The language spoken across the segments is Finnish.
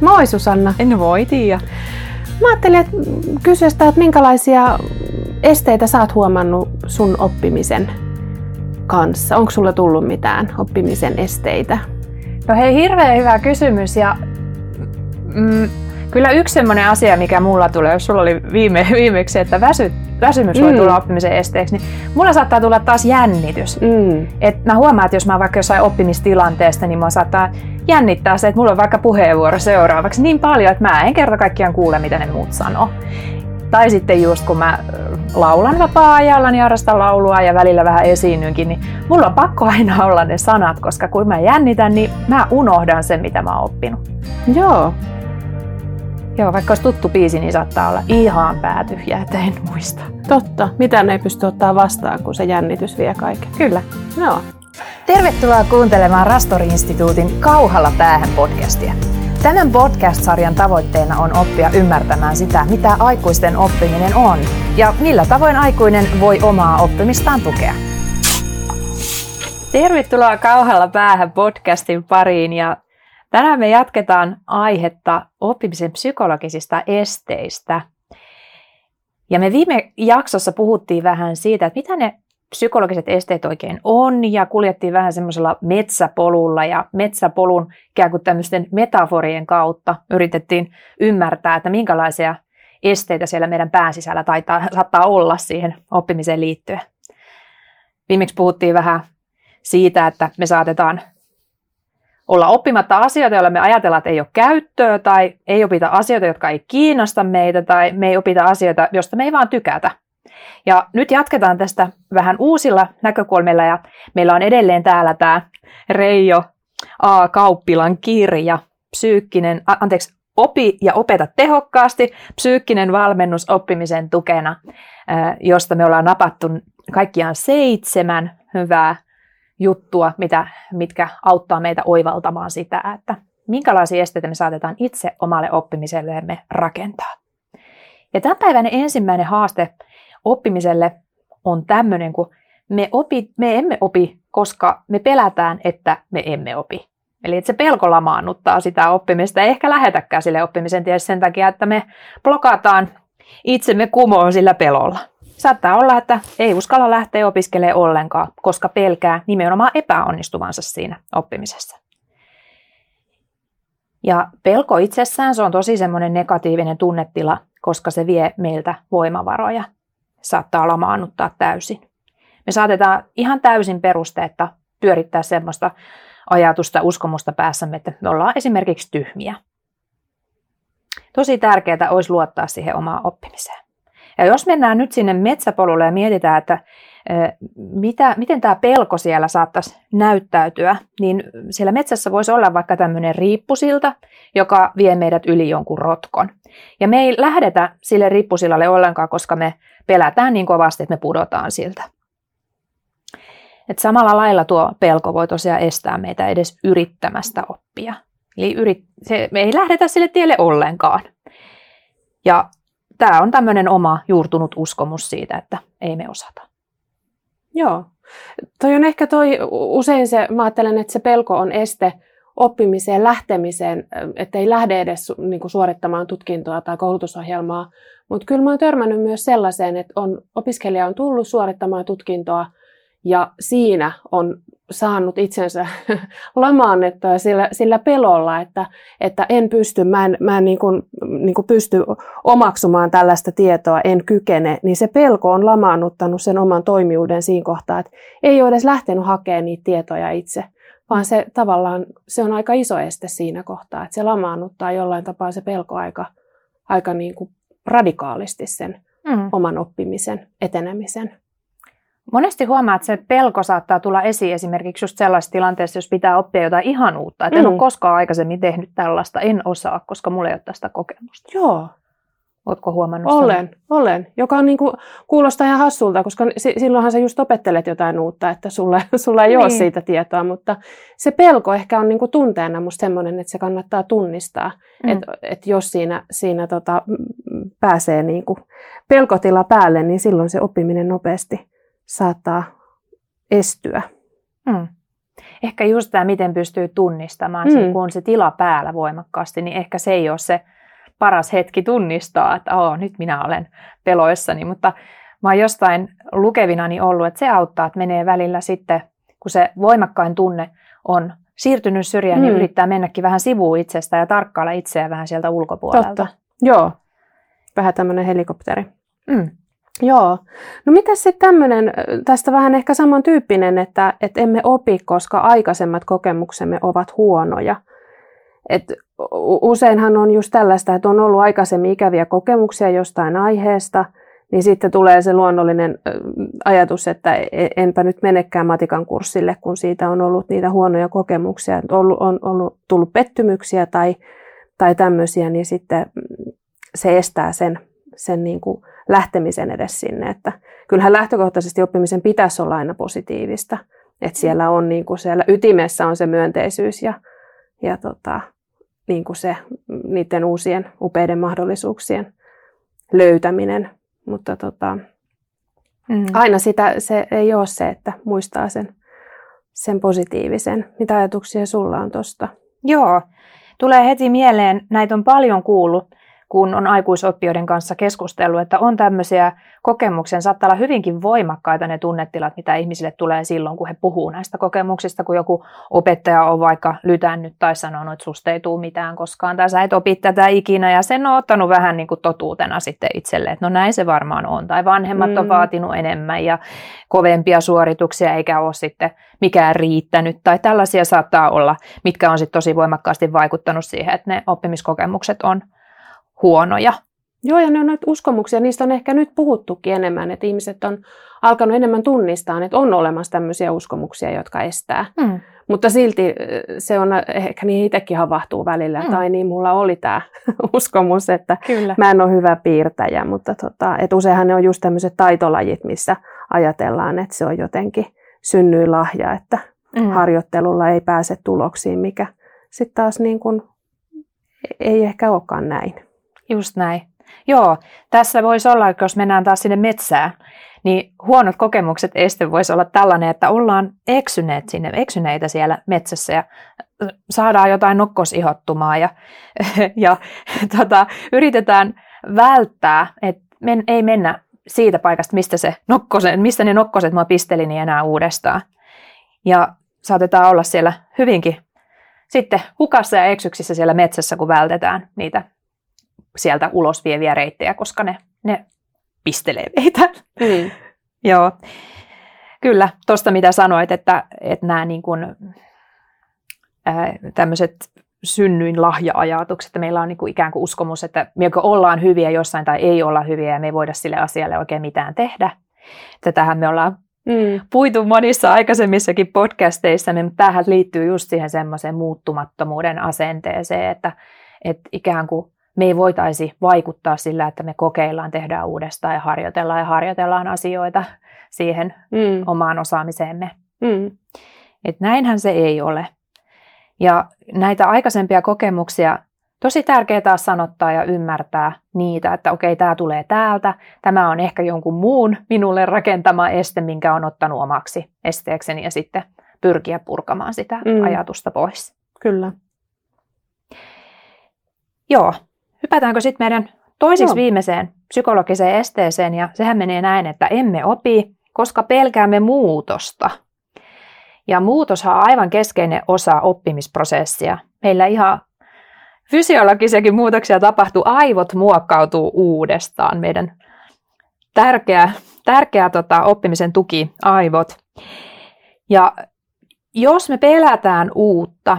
Moi Susanna. En voi tiedä. Mä ajattelin että kysyä sitä, että minkälaisia esteitä sä oot huomannut sun oppimisen kanssa? Onko sulla tullut mitään oppimisen esteitä? No hei, hirveän hyvä kysymys ja mm, kyllä yksi sellainen asia, mikä mulla tulee, jos sulla oli viime, viimeksi, että väsy, väsymys voi mm. tulla oppimisen esteeksi, niin mulla saattaa tulla taas jännitys. Mm. Et mä huomaan, että jos mä vaikka jossain oppimistilanteesta, niin mä saattaa jännittää se, että mulla on vaikka puheenvuoro seuraavaksi niin paljon, että mä en kerta kaikkiaan kuule, mitä ne muut sanoo. Tai sitten just kun mä laulan vapaa-ajalla, niin harrastan laulua ja välillä vähän esiinnynkin, niin mulla on pakko aina olla ne sanat, koska kun mä jännitän, niin mä unohdan sen, mitä mä oon oppinut. Joo. Joo, vaikka olisi tuttu biisi, niin saattaa olla ihan päätyhjää, että en muista. Totta. Mitä ne ei pysty ottaa vastaan, kun se jännitys vie kaiken. Kyllä. Joo. Tervetuloa kuuntelemaan Rastori-instituutin Kauhalla päähän podcastia. Tämän podcast-sarjan tavoitteena on oppia ymmärtämään sitä, mitä aikuisten oppiminen on ja millä tavoin aikuinen voi omaa oppimistaan tukea. Tervetuloa Kauhalla päähän podcastin pariin ja tänään me jatketaan aihetta oppimisen psykologisista esteistä. Ja me viime jaksossa puhuttiin vähän siitä, että mitä ne psykologiset esteet oikein on ja kuljettiin vähän semmoisella metsäpolulla ja metsäpolun ikään kuin tämmöisten metaforien kautta yritettiin ymmärtää, että minkälaisia esteitä siellä meidän pään sisällä taitaa, saattaa olla siihen oppimiseen liittyen. Viimeksi puhuttiin vähän siitä, että me saatetaan olla oppimatta asioita, joilla me ajatellaan, että ei ole käyttöä, tai ei opita asioita, jotka ei kiinnosta meitä, tai me ei opita asioita, joista me ei vaan tykätä. Ja nyt jatketaan tästä vähän uusilla näkökulmilla ja meillä on edelleen täällä tämä Reijo A. Kauppilan kirja, psyykkinen, a, anteeksi, opi ja opeta tehokkaasti, psyykkinen valmennus oppimisen tukena, josta me ollaan napattu kaikkiaan seitsemän hyvää juttua, mitä, mitkä auttaa meitä oivaltamaan sitä, että minkälaisia esteitä me saatetaan itse omalle oppimisellemme rakentaa. Ja tämän päivän ensimmäinen haaste oppimiselle on tämmöinen, kun me, opi, me emme opi, koska me pelätään, että me emme opi. Eli että se pelko lamaannuttaa sitä oppimista, ei ehkä lähetäkään sille oppimisen tielle sen takia, että me blokataan itsemme kumoon sillä pelolla. Saattaa olla, että ei uskalla lähteä opiskelemaan ollenkaan, koska pelkää nimenomaan epäonnistuvansa siinä oppimisessa. Ja pelko itsessään se on tosi semmoinen negatiivinen tunnetila, koska se vie meiltä voimavaroja saattaa lamaannuttaa täysin. Me saatetaan ihan täysin perusteetta pyörittää semmoista ajatusta, uskomusta päässämme, että me ollaan esimerkiksi tyhmiä. Tosi tärkeää olisi luottaa siihen omaan oppimiseen. Ja jos mennään nyt sinne metsäpolulle ja mietitään, että mitä, miten tämä pelko siellä saattaisi näyttäytyä, niin siellä metsässä voisi olla vaikka tämmöinen riippusilta, joka vie meidät yli jonkun rotkon. Ja me ei lähdetä sille riippusillalle ollenkaan, koska me pelätään niin kovasti, että me pudotaan siltä. Et samalla lailla tuo pelko voi tosiaan estää meitä edes yrittämästä oppia. Eli yrit, se, me ei lähdetä sille tielle ollenkaan. Ja tämä on tämmöinen oma juurtunut uskomus siitä, että ei me osata. Joo. Toi on ehkä toi, usein se, mä ajattelen, että se pelko on este oppimiseen, lähtemiseen, että ei lähde edes niin kuin suorittamaan tutkintoa tai koulutusohjelmaa. Mutta kyllä mä oon törmännyt myös sellaiseen, että on, opiskelija on tullut suorittamaan tutkintoa ja siinä on saanut itsensä lamaannettua sillä, sillä pelolla, että, että en pysty, mä en, mä en niin kuin, niin kuin pysty omaksumaan tällaista tietoa, en kykene, niin se pelko on lamaannuttanut sen oman toimijuuden siinä kohtaa, että ei ole edes lähtenyt hakemaan niitä tietoja itse, vaan se tavallaan se on aika iso este siinä kohtaa, että se lamaannuttaa jollain tapaa se pelko aika, aika niin kuin radikaalisti sen mm. oman oppimisen etenemisen. Monesti huomaa, että se pelko saattaa tulla esiin esimerkiksi just sellaisessa tilanteessa, jos pitää oppia jotain ihan uutta. Että mm. en ole koskaan aikaisemmin tehnyt tällaista, en osaa, koska mulla ei ole tästä kokemusta. Joo. Oletko huomannut Olen, sen? olen. Joka on niin kuin, kuulostaa ihan hassulta, koska silloinhan sä just opettelet jotain uutta, että sulla, sulla ei niin. ole siitä tietoa, mutta se pelko ehkä on niin kuin tunteena musta semmoinen, että se kannattaa tunnistaa, mm. että et jos siinä, siinä tota, pääsee niin kuin pelkotila päälle, niin silloin se oppiminen nopeasti saattaa estyä. Mm. ehkä just tämä, miten pystyy tunnistamaan, mm. kun on se tila päällä voimakkaasti, niin ehkä se ei ole se paras hetki tunnistaa, että oh, nyt minä olen peloissani, mutta mä oon jostain lukevinani ollut, että se auttaa, että menee välillä sitten, kun se voimakkain tunne on siirtynyt syrjään, niin mm. niin yrittää mennäkin vähän sivuun itsestä ja tarkkailla itseä vähän sieltä ulkopuolelta. Totta. Joo, vähän tämmöinen helikopteri. Mm. Joo. No mitä sitten tämmöinen, tästä vähän ehkä samantyyppinen, että, että emme opi, koska aikaisemmat kokemuksemme ovat huonoja. Et useinhan on just tällaista, että on ollut aikaisemmin ikäviä kokemuksia jostain aiheesta, niin sitten tulee se luonnollinen ajatus, että e, enpä nyt menekään matikan kurssille, kun siitä on ollut niitä huonoja kokemuksia, on ollut, on ollut tullut pettymyksiä tai, tai tämmöisiä, niin sitten se estää sen, sen niin kuin lähtemisen edes sinne. Että kyllähän lähtökohtaisesti oppimisen pitäisi olla aina positiivista. Että siellä on niin kuin siellä ytimessä on se myönteisyys ja, ja tota, niin kuin se, niiden uusien upeiden mahdollisuuksien löytäminen. Mutta tota, mm. aina sitä, se ei ole se, että muistaa sen, sen positiivisen. Mitä ajatuksia sulla on tuosta? Joo, tulee heti mieleen, näitä on paljon kuullut, kun on aikuisoppijoiden kanssa keskustellut, että on tämmöisiä kokemuksia, saattaa olla hyvinkin voimakkaita ne tunnetilat, mitä ihmisille tulee silloin, kun he puhuu näistä kokemuksista, kun joku opettaja on vaikka lytännyt tai sanonut, että susta ei tule mitään koskaan, tai sä et opi tätä ikinä, ja sen on ottanut vähän niin kuin totuutena sitten itselle, että no näin se varmaan on, tai vanhemmat mm. on vaatinut enemmän ja kovempia suorituksia, eikä ole sitten mikään riittänyt, tai tällaisia saattaa olla, mitkä on sitten tosi voimakkaasti vaikuttanut siihen, että ne oppimiskokemukset on huonoja. Joo, ja ne on noita uskomuksia, niistä on ehkä nyt puhuttukin enemmän, että ihmiset on alkanut enemmän tunnistaa, että on olemassa tämmöisiä uskomuksia, jotka estää. Mm. Mutta silti se on, ehkä niin itsekin havahtuu välillä, mm. tai niin mulla oli tämä uskomus, että Kyllä. mä en ole hyvä piirtäjä, mutta tota, et useinhan ne on just tämmöiset taitolajit, missä ajatellaan, että se on jotenkin synnyi lahja, että mm. harjoittelulla ei pääse tuloksiin, mikä sitten taas niin kuin ei ehkä olekaan näin. Just näin. Joo, tässä voisi olla, jos mennään taas sinne metsään, niin huonot kokemukset este voisi olla tällainen, että ollaan eksyneet sinne, eksyneitä siellä metsässä ja saadaan jotain nokkosihottumaa ja, ja tota, yritetään välttää, että men, ei mennä siitä paikasta, mistä, se nokkosen, mistä ne nokkoset mua pisteli niin enää uudestaan. Ja saatetaan olla siellä hyvinkin sitten hukassa ja eksyksissä siellä metsässä, kun vältetään niitä sieltä ulos vieviä reittejä, koska ne, ne pistelee meitä. Mm. Joo. Kyllä, tuosta mitä sanoit, että, että nämä niin kuin, ää, tämmöiset synnyin lahja-ajatukset, että meillä on niin kuin ikään kuin uskomus, että me ollaan hyviä jossain tai ei olla hyviä ja me ei voida sille asialle oikein mitään tehdä. Tätähän me ollaan mm. puitu monissa aikaisemmissakin podcasteissa, mutta tähän liittyy just siihen semmoiseen muuttumattomuuden asenteeseen, että, että ikään kuin me ei voitaisi vaikuttaa sillä, että me kokeillaan, tehdään uudestaan ja harjoitellaan ja harjoitellaan asioita siihen mm. omaan osaamiseemme. Mm. Et näinhän se ei ole. Ja näitä aikaisempia kokemuksia, tosi tärkeää taas sanottaa ja ymmärtää niitä, että okei, tämä tulee täältä, tämä on ehkä jonkun muun minulle rakentama este, minkä on ottanut omaksi esteekseni ja sitten pyrkiä purkamaan sitä mm. ajatusta pois. Kyllä. Joo, Hypätäänkö sitten meidän toisiksi Joo. viimeiseen psykologiseen esteeseen, ja sehän menee näin, että emme opi, koska pelkäämme muutosta. Ja muutoshan on aivan keskeinen osa oppimisprosessia. Meillä ihan fysiologisiakin muutoksia tapahtuu, aivot muokkautuu uudestaan. Meidän tärkeä, tärkeä tota, oppimisen tuki, aivot. Ja jos me pelätään uutta,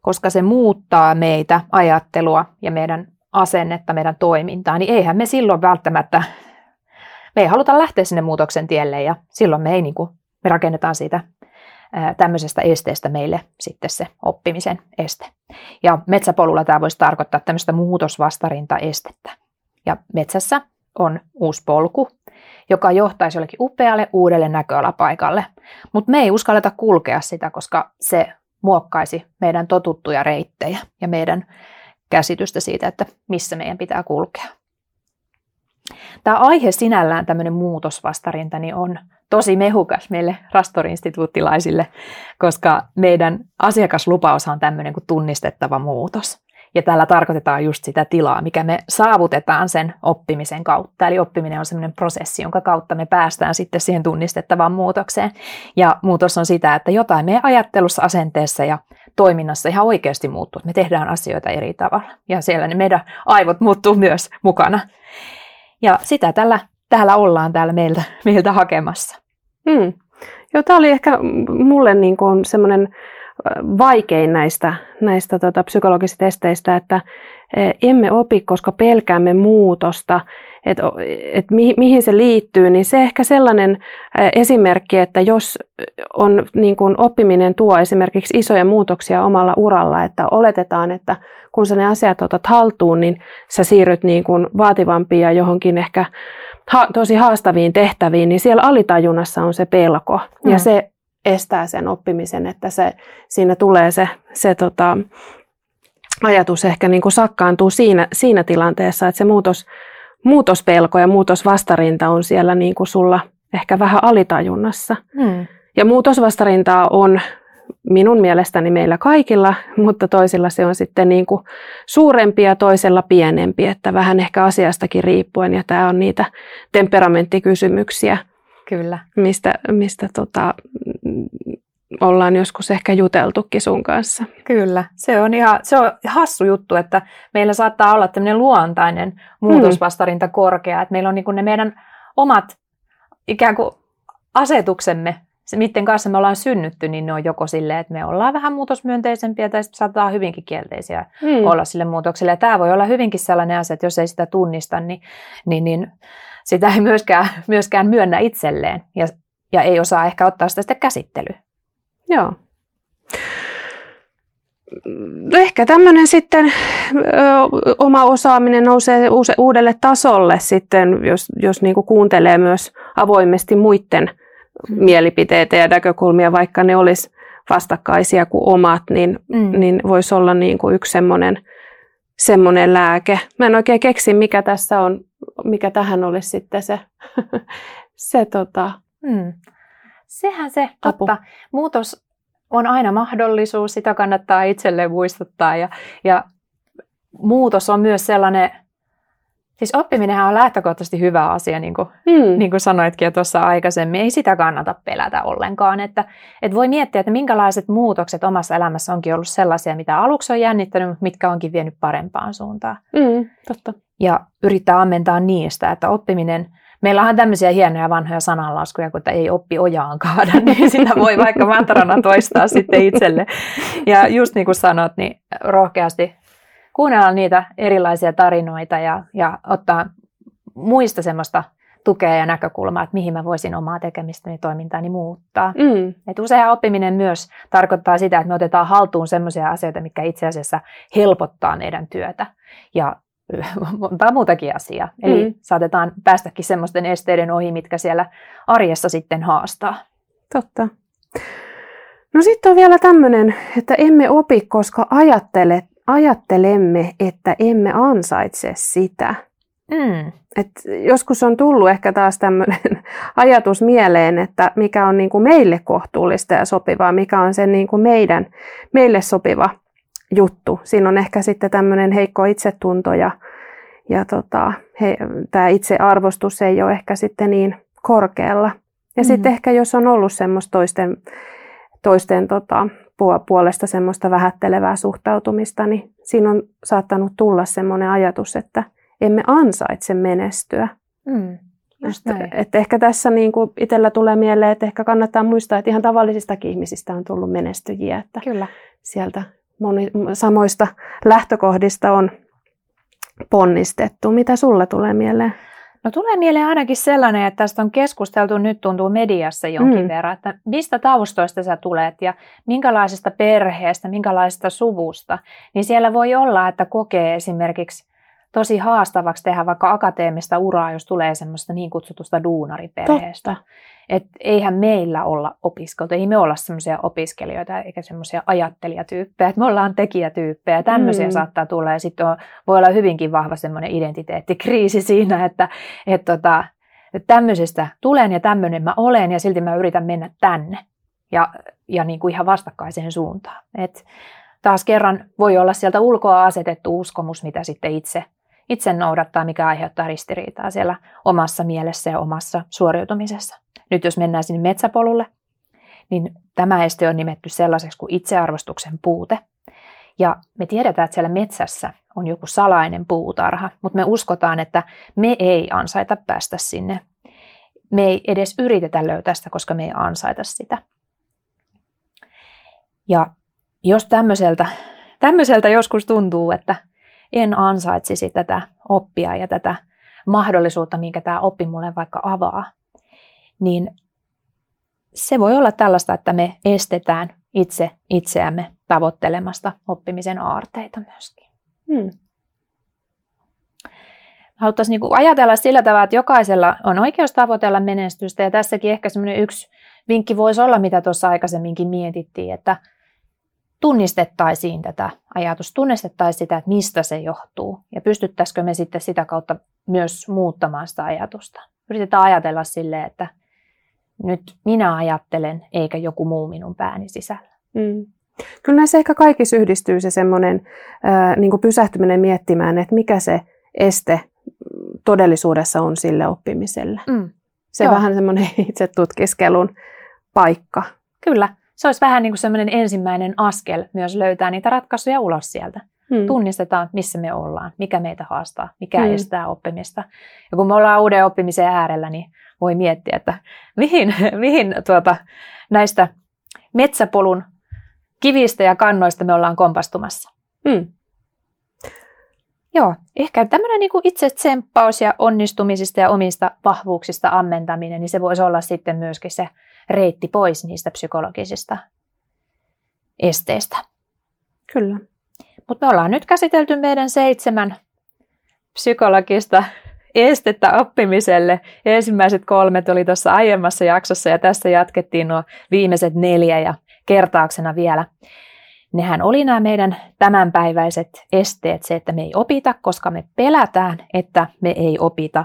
koska se muuttaa meitä, ajattelua ja meidän asennetta, meidän toimintaa, niin eihän me silloin välttämättä, me ei haluta lähteä sinne muutoksen tielle ja silloin me ei niin kuin, me rakennetaan siitä tämmöisestä esteestä meille sitten se oppimisen este. Ja metsäpolulla tämä voisi tarkoittaa tämmöistä muutosvastarintaestettä. Ja metsässä on uusi polku, joka johtaisi jollekin upealle uudelle näköalapaikalle. Mutta me ei uskalleta kulkea sitä, koska se muokkaisi meidän totuttuja reittejä ja meidän käsitystä siitä, että missä meidän pitää kulkea. Tämä aihe sinällään, tämmöinen muutosvastarinta, niin on tosi mehukas meille Rastori-instituuttilaisille, koska meidän asiakaslupaus on tämmöinen kuin tunnistettava muutos. Ja tällä tarkoitetaan just sitä tilaa, mikä me saavutetaan sen oppimisen kautta. Eli oppiminen on sellainen prosessi, jonka kautta me päästään sitten siihen tunnistettavaan muutokseen. Ja muutos on sitä, että jotain meidän ajattelussa, asenteessa ja toiminnassa ihan oikeasti muuttuu. Me tehdään asioita eri tavalla. Ja siellä ne meidän aivot muuttuu myös mukana. Ja sitä tällä, täällä ollaan täällä meiltä, meiltä hakemassa. Hmm. Joo, tämä oli ehkä mulle niin kuin semmoinen vaikein näistä, näistä tota, psykologisista testeistä, että e, emme opi, koska pelkäämme muutosta, että et mi, mihin se liittyy, niin se ehkä sellainen esimerkki, että jos on niin kuin oppiminen tuo esimerkiksi isoja muutoksia omalla uralla, että oletetaan, että kun sä ne asiat otat haltuun, niin sä siirryt niin kuin vaativampiin ja johonkin ehkä ha, tosi haastaviin tehtäviin, niin siellä alitajunnassa on se pelko. Mm. Ja se estää sen oppimisen, että se, siinä tulee se, se tota, ajatus ehkä niin kuin sakkaantuu siinä, siinä tilanteessa, että se muutos, muutospelko ja muutosvastarinta on siellä niin kuin sulla ehkä vähän alitajunnassa. Hmm. Ja muutosvastarintaa on minun mielestäni meillä kaikilla, mutta toisilla se on sitten niin kuin suurempi ja toisella pienempi, että vähän ehkä asiastakin riippuen. Ja tämä on niitä temperamenttikysymyksiä, Kyllä. mistä, mistä tota, ollaan joskus ehkä juteltukin sun kanssa. Kyllä, se on ihan se on hassu juttu, että meillä saattaa olla tämmöinen luontainen muutosvastarinta korkea, että meillä on niin ne meidän omat ikään kuin asetuksemme, se, miten kanssa me ollaan synnytty, niin ne on joko silleen, että me ollaan vähän muutosmyönteisempiä tai sitten saattaa hyvinkin kielteisiä hmm. olla sille muutokselle. Ja tämä voi olla hyvinkin sellainen asia, että jos ei sitä tunnista, niin, niin, niin sitä ei myöskään, myöskään myönnä itselleen ja, ja ei osaa ehkä ottaa sitä, sitä käsittelyä. Joo. No ehkä tämmöinen sitten ö, oma osaaminen nousee uudelle tasolle sitten, jos, jos niin kuin kuuntelee myös avoimesti muiden mm. mielipiteitä ja näkökulmia, vaikka ne olisi vastakkaisia kuin omat, niin, mm. niin voisi olla niin kuin yksi semmoinen, semmoinen lääke. Mä en oikein keksi, mikä tässä on, mikä tähän olisi sitten se, se tota, mm. Sehän se, totta. Apu. Muutos on aina mahdollisuus, sitä kannattaa itselleen muistuttaa. Ja, ja muutos on myös sellainen, siis oppiminen on lähtökohtaisesti hyvä asia, niin kuin, mm. niin kuin sanoitkin jo tuossa aikaisemmin. Ei sitä kannata pelätä ollenkaan. Että, että voi miettiä, että minkälaiset muutokset omassa elämässä onkin ollut sellaisia, mitä aluksi on jännittänyt, mutta mitkä onkin vienyt parempaan suuntaan. Mm, totta. Ja yrittää ammentaa niistä, että oppiminen – Meillä on tämmöisiä hienoja vanhoja sananlaskuja, kun ei oppi ojaan kaada, niin sitä voi vaikka mantrana toistaa sitten itselle. Ja just niin kuin sanot, niin rohkeasti kuunnella niitä erilaisia tarinoita ja, ja ottaa muista semmoista tukea ja näkökulmaa, että mihin mä voisin omaa tekemistäni toimintaani muuttaa. Mm. Et usein oppiminen myös tarkoittaa sitä, että me otetaan haltuun semmoisia asioita, mitkä itse asiassa helpottaa meidän työtä. Ja montaa muutakin asiaa. Eli mm. saatetaan päästäkin semmoisten esteiden ohi, mitkä siellä arjessa sitten haastaa. Totta. No sitten on vielä tämmöinen, että emme opi, koska ajattele, ajattelemme, että emme ansaitse sitä. Mm. Et joskus on tullut ehkä taas tämmöinen ajatus mieleen, että mikä on niin kuin meille kohtuullista ja sopivaa, mikä on se niin kuin meidän, meille sopiva juttu. Siinä on ehkä sitten tämmöinen heikko itsetunto ja, ja tota, he, tämä itsearvostus ei ole ehkä sitten niin korkealla. Ja mm-hmm. sitten ehkä jos on ollut semmoista toisten, toisten tota, puolesta semmoista vähättelevää suhtautumista, niin siinä on saattanut tulla semmoinen ajatus, että emme ansaitse menestyä. Mm. Että, että ehkä tässä niin kuin itsellä tulee mieleen, että ehkä kannattaa muistaa, että ihan tavallisistakin ihmisistä on tullut menestyjiä. Että Kyllä. Sieltä moni, samoista lähtökohdista on ponnistettu. Mitä sulle tulee mieleen? No tulee mieleen ainakin sellainen, että tästä on keskusteltu nyt tuntuu mediassa jonkin mm. verran, että mistä taustoista sä tulet ja minkälaisesta perheestä, minkälaisesta suvusta. Niin siellä voi olla, että kokee esimerkiksi tosi haastavaksi tehdä vaikka akateemista uraa, jos tulee semmoista niin kutsutusta duunariperheestä. Totta. Et eihän meillä olla opiskeltu, ei me olla semmoisia opiskelijoita eikä semmoisia ajattelijatyyppejä, että me ollaan tekijätyyppejä. Tämmöisiä mm. saattaa tulla ja sitten voi olla hyvinkin vahva semmoinen identiteettikriisi siinä, että et tota, että tämmöisestä tulen ja tämmöinen mä olen ja silti mä yritän mennä tänne ja, ja niin kuin ihan vastakkaiseen suuntaan. Et taas kerran voi olla sieltä ulkoa asetettu uskomus, mitä sitten itse, itse noudattaa, mikä aiheuttaa ristiriitaa siellä omassa mielessä ja omassa suoriutumisessa. Nyt jos mennään sinne metsäpolulle, niin tämä este on nimetty sellaiseksi kuin itsearvostuksen puute. Ja me tiedetään, että siellä metsässä on joku salainen puutarha, mutta me uskotaan, että me ei ansaita päästä sinne. Me ei edes yritetä löytää sitä, koska me ei ansaita sitä. Ja jos tämmöiseltä, tämmöiseltä joskus tuntuu, että en ansaitsisi tätä oppia ja tätä mahdollisuutta, minkä tämä oppi mulle vaikka avaa, niin se voi olla tällaista, että me estetään itse itseämme tavoittelemasta oppimisen aarteita myöskin. Hmm. Haluttaisiin niin ajatella sillä tavalla, että jokaisella on oikeus tavoitella menestystä ja tässäkin ehkä semmoinen yksi vinkki voisi olla, mitä tuossa aikaisemminkin mietittiin, että tunnistettaisiin tätä ajatusta, tunnistettaisiin sitä, että mistä se johtuu ja pystyttäisikö me sitten sitä kautta myös muuttamaan sitä ajatusta. Yritetään ajatella silleen, että nyt minä ajattelen eikä joku muu minun pääni sisällä. Mm. Kyllä näissä ehkä kaikissa yhdistyy se semmoinen äh, niin pysähtyminen miettimään, että mikä se este todellisuudessa on sille oppimiselle. Mm. Se Joo. vähän semmoinen itse tutkiskelun paikka. Kyllä. Se olisi vähän niin kuin semmoinen ensimmäinen askel myös löytää niitä ratkaisuja ulos sieltä. Hmm. Tunnistetaan, missä me ollaan, mikä meitä haastaa, mikä hmm. estää oppimista. Ja kun me ollaan uuden oppimisen äärellä, niin voi miettiä, että mihin, mihin tuota, näistä metsäpolun kivistä ja kannoista me ollaan kompastumassa. Hmm. Joo, ehkä tämmöinen niin itse tsemppaus ja onnistumisista ja omista vahvuuksista ammentaminen, niin se voisi olla sitten myöskin se reitti pois niistä psykologisista esteistä. Kyllä. Mutta me ollaan nyt käsitelty meidän seitsemän psykologista estettä oppimiselle. Ensimmäiset kolmet oli tuossa aiemmassa jaksossa ja tässä jatkettiin nuo viimeiset neljä ja kertauksena vielä. Nehän oli nämä meidän tämänpäiväiset esteet, se, että me ei opita, koska me pelätään, että me ei opita.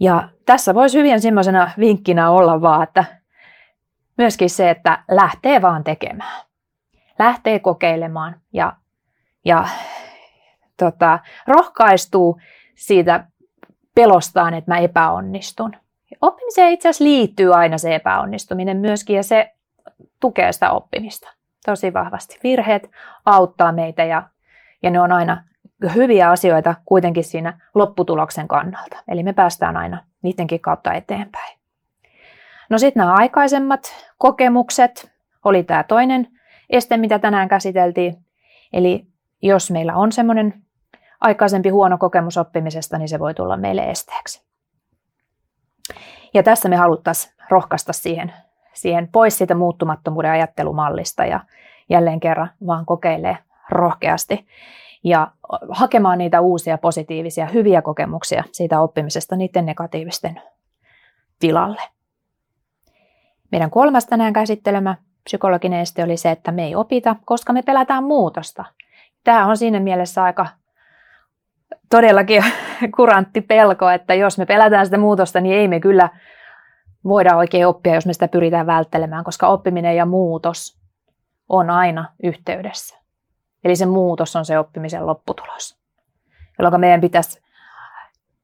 Ja tässä voisi hyvin semmoisena vinkkinä olla vaan, että myöskin se, että lähtee vaan tekemään. Lähtee kokeilemaan ja, ja tota, rohkaistuu siitä pelostaan, että mä epäonnistun. Oppimiseen itse asiassa liittyy aina se epäonnistuminen myöskin ja se tukee sitä oppimista tosi vahvasti. Virheet auttaa meitä ja, ja ne on aina hyviä asioita kuitenkin siinä lopputuloksen kannalta. Eli me päästään aina niidenkin kautta eteenpäin. No sitten nämä aikaisemmat kokemukset oli tämä toinen este, mitä tänään käsiteltiin. Eli jos meillä on semmoinen aikaisempi huono kokemus oppimisesta, niin se voi tulla meille esteeksi. Ja tässä me haluttaisiin rohkaista siihen, siihen pois siitä muuttumattomuuden ajattelumallista ja jälleen kerran vaan kokeilee rohkeasti ja hakemaan niitä uusia positiivisia, hyviä kokemuksia siitä oppimisesta niiden negatiivisten tilalle. Meidän kolmas tänään käsittelemä psykologinen este oli se, että me ei opita, koska me pelätään muutosta. Tämä on siinä mielessä aika todellakin kurantti pelko, että jos me pelätään sitä muutosta, niin ei me kyllä voida oikein oppia, jos me sitä pyritään välttelemään, koska oppiminen ja muutos on aina yhteydessä. Eli se muutos on se oppimisen lopputulos, jolloin meidän pitäisi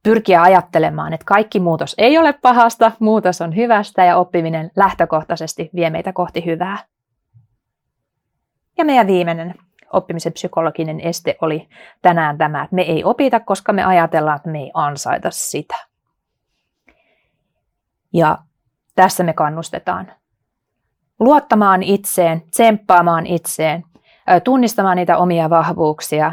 pyrkiä ajattelemaan, että kaikki muutos ei ole pahasta, muutos on hyvästä ja oppiminen lähtökohtaisesti vie meitä kohti hyvää. Ja meidän viimeinen oppimisen psykologinen este oli tänään tämä, että me ei opita, koska me ajatellaan, että me ei ansaita sitä. Ja tässä me kannustetaan luottamaan itseen, tsemppaamaan itseen, tunnistamaan niitä omia vahvuuksia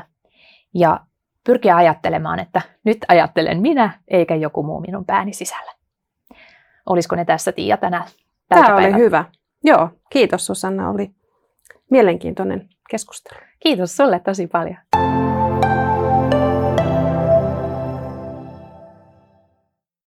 ja pyrkiä ajattelemaan, että nyt ajattelen minä eikä joku muu minun pääni sisällä. Olisiko ne tässä Tiia tänään? Tämä oli hyvä. Joo, kiitos Susanna. Oli mielenkiintoinen keskustelu. Kiitos sulle tosi paljon.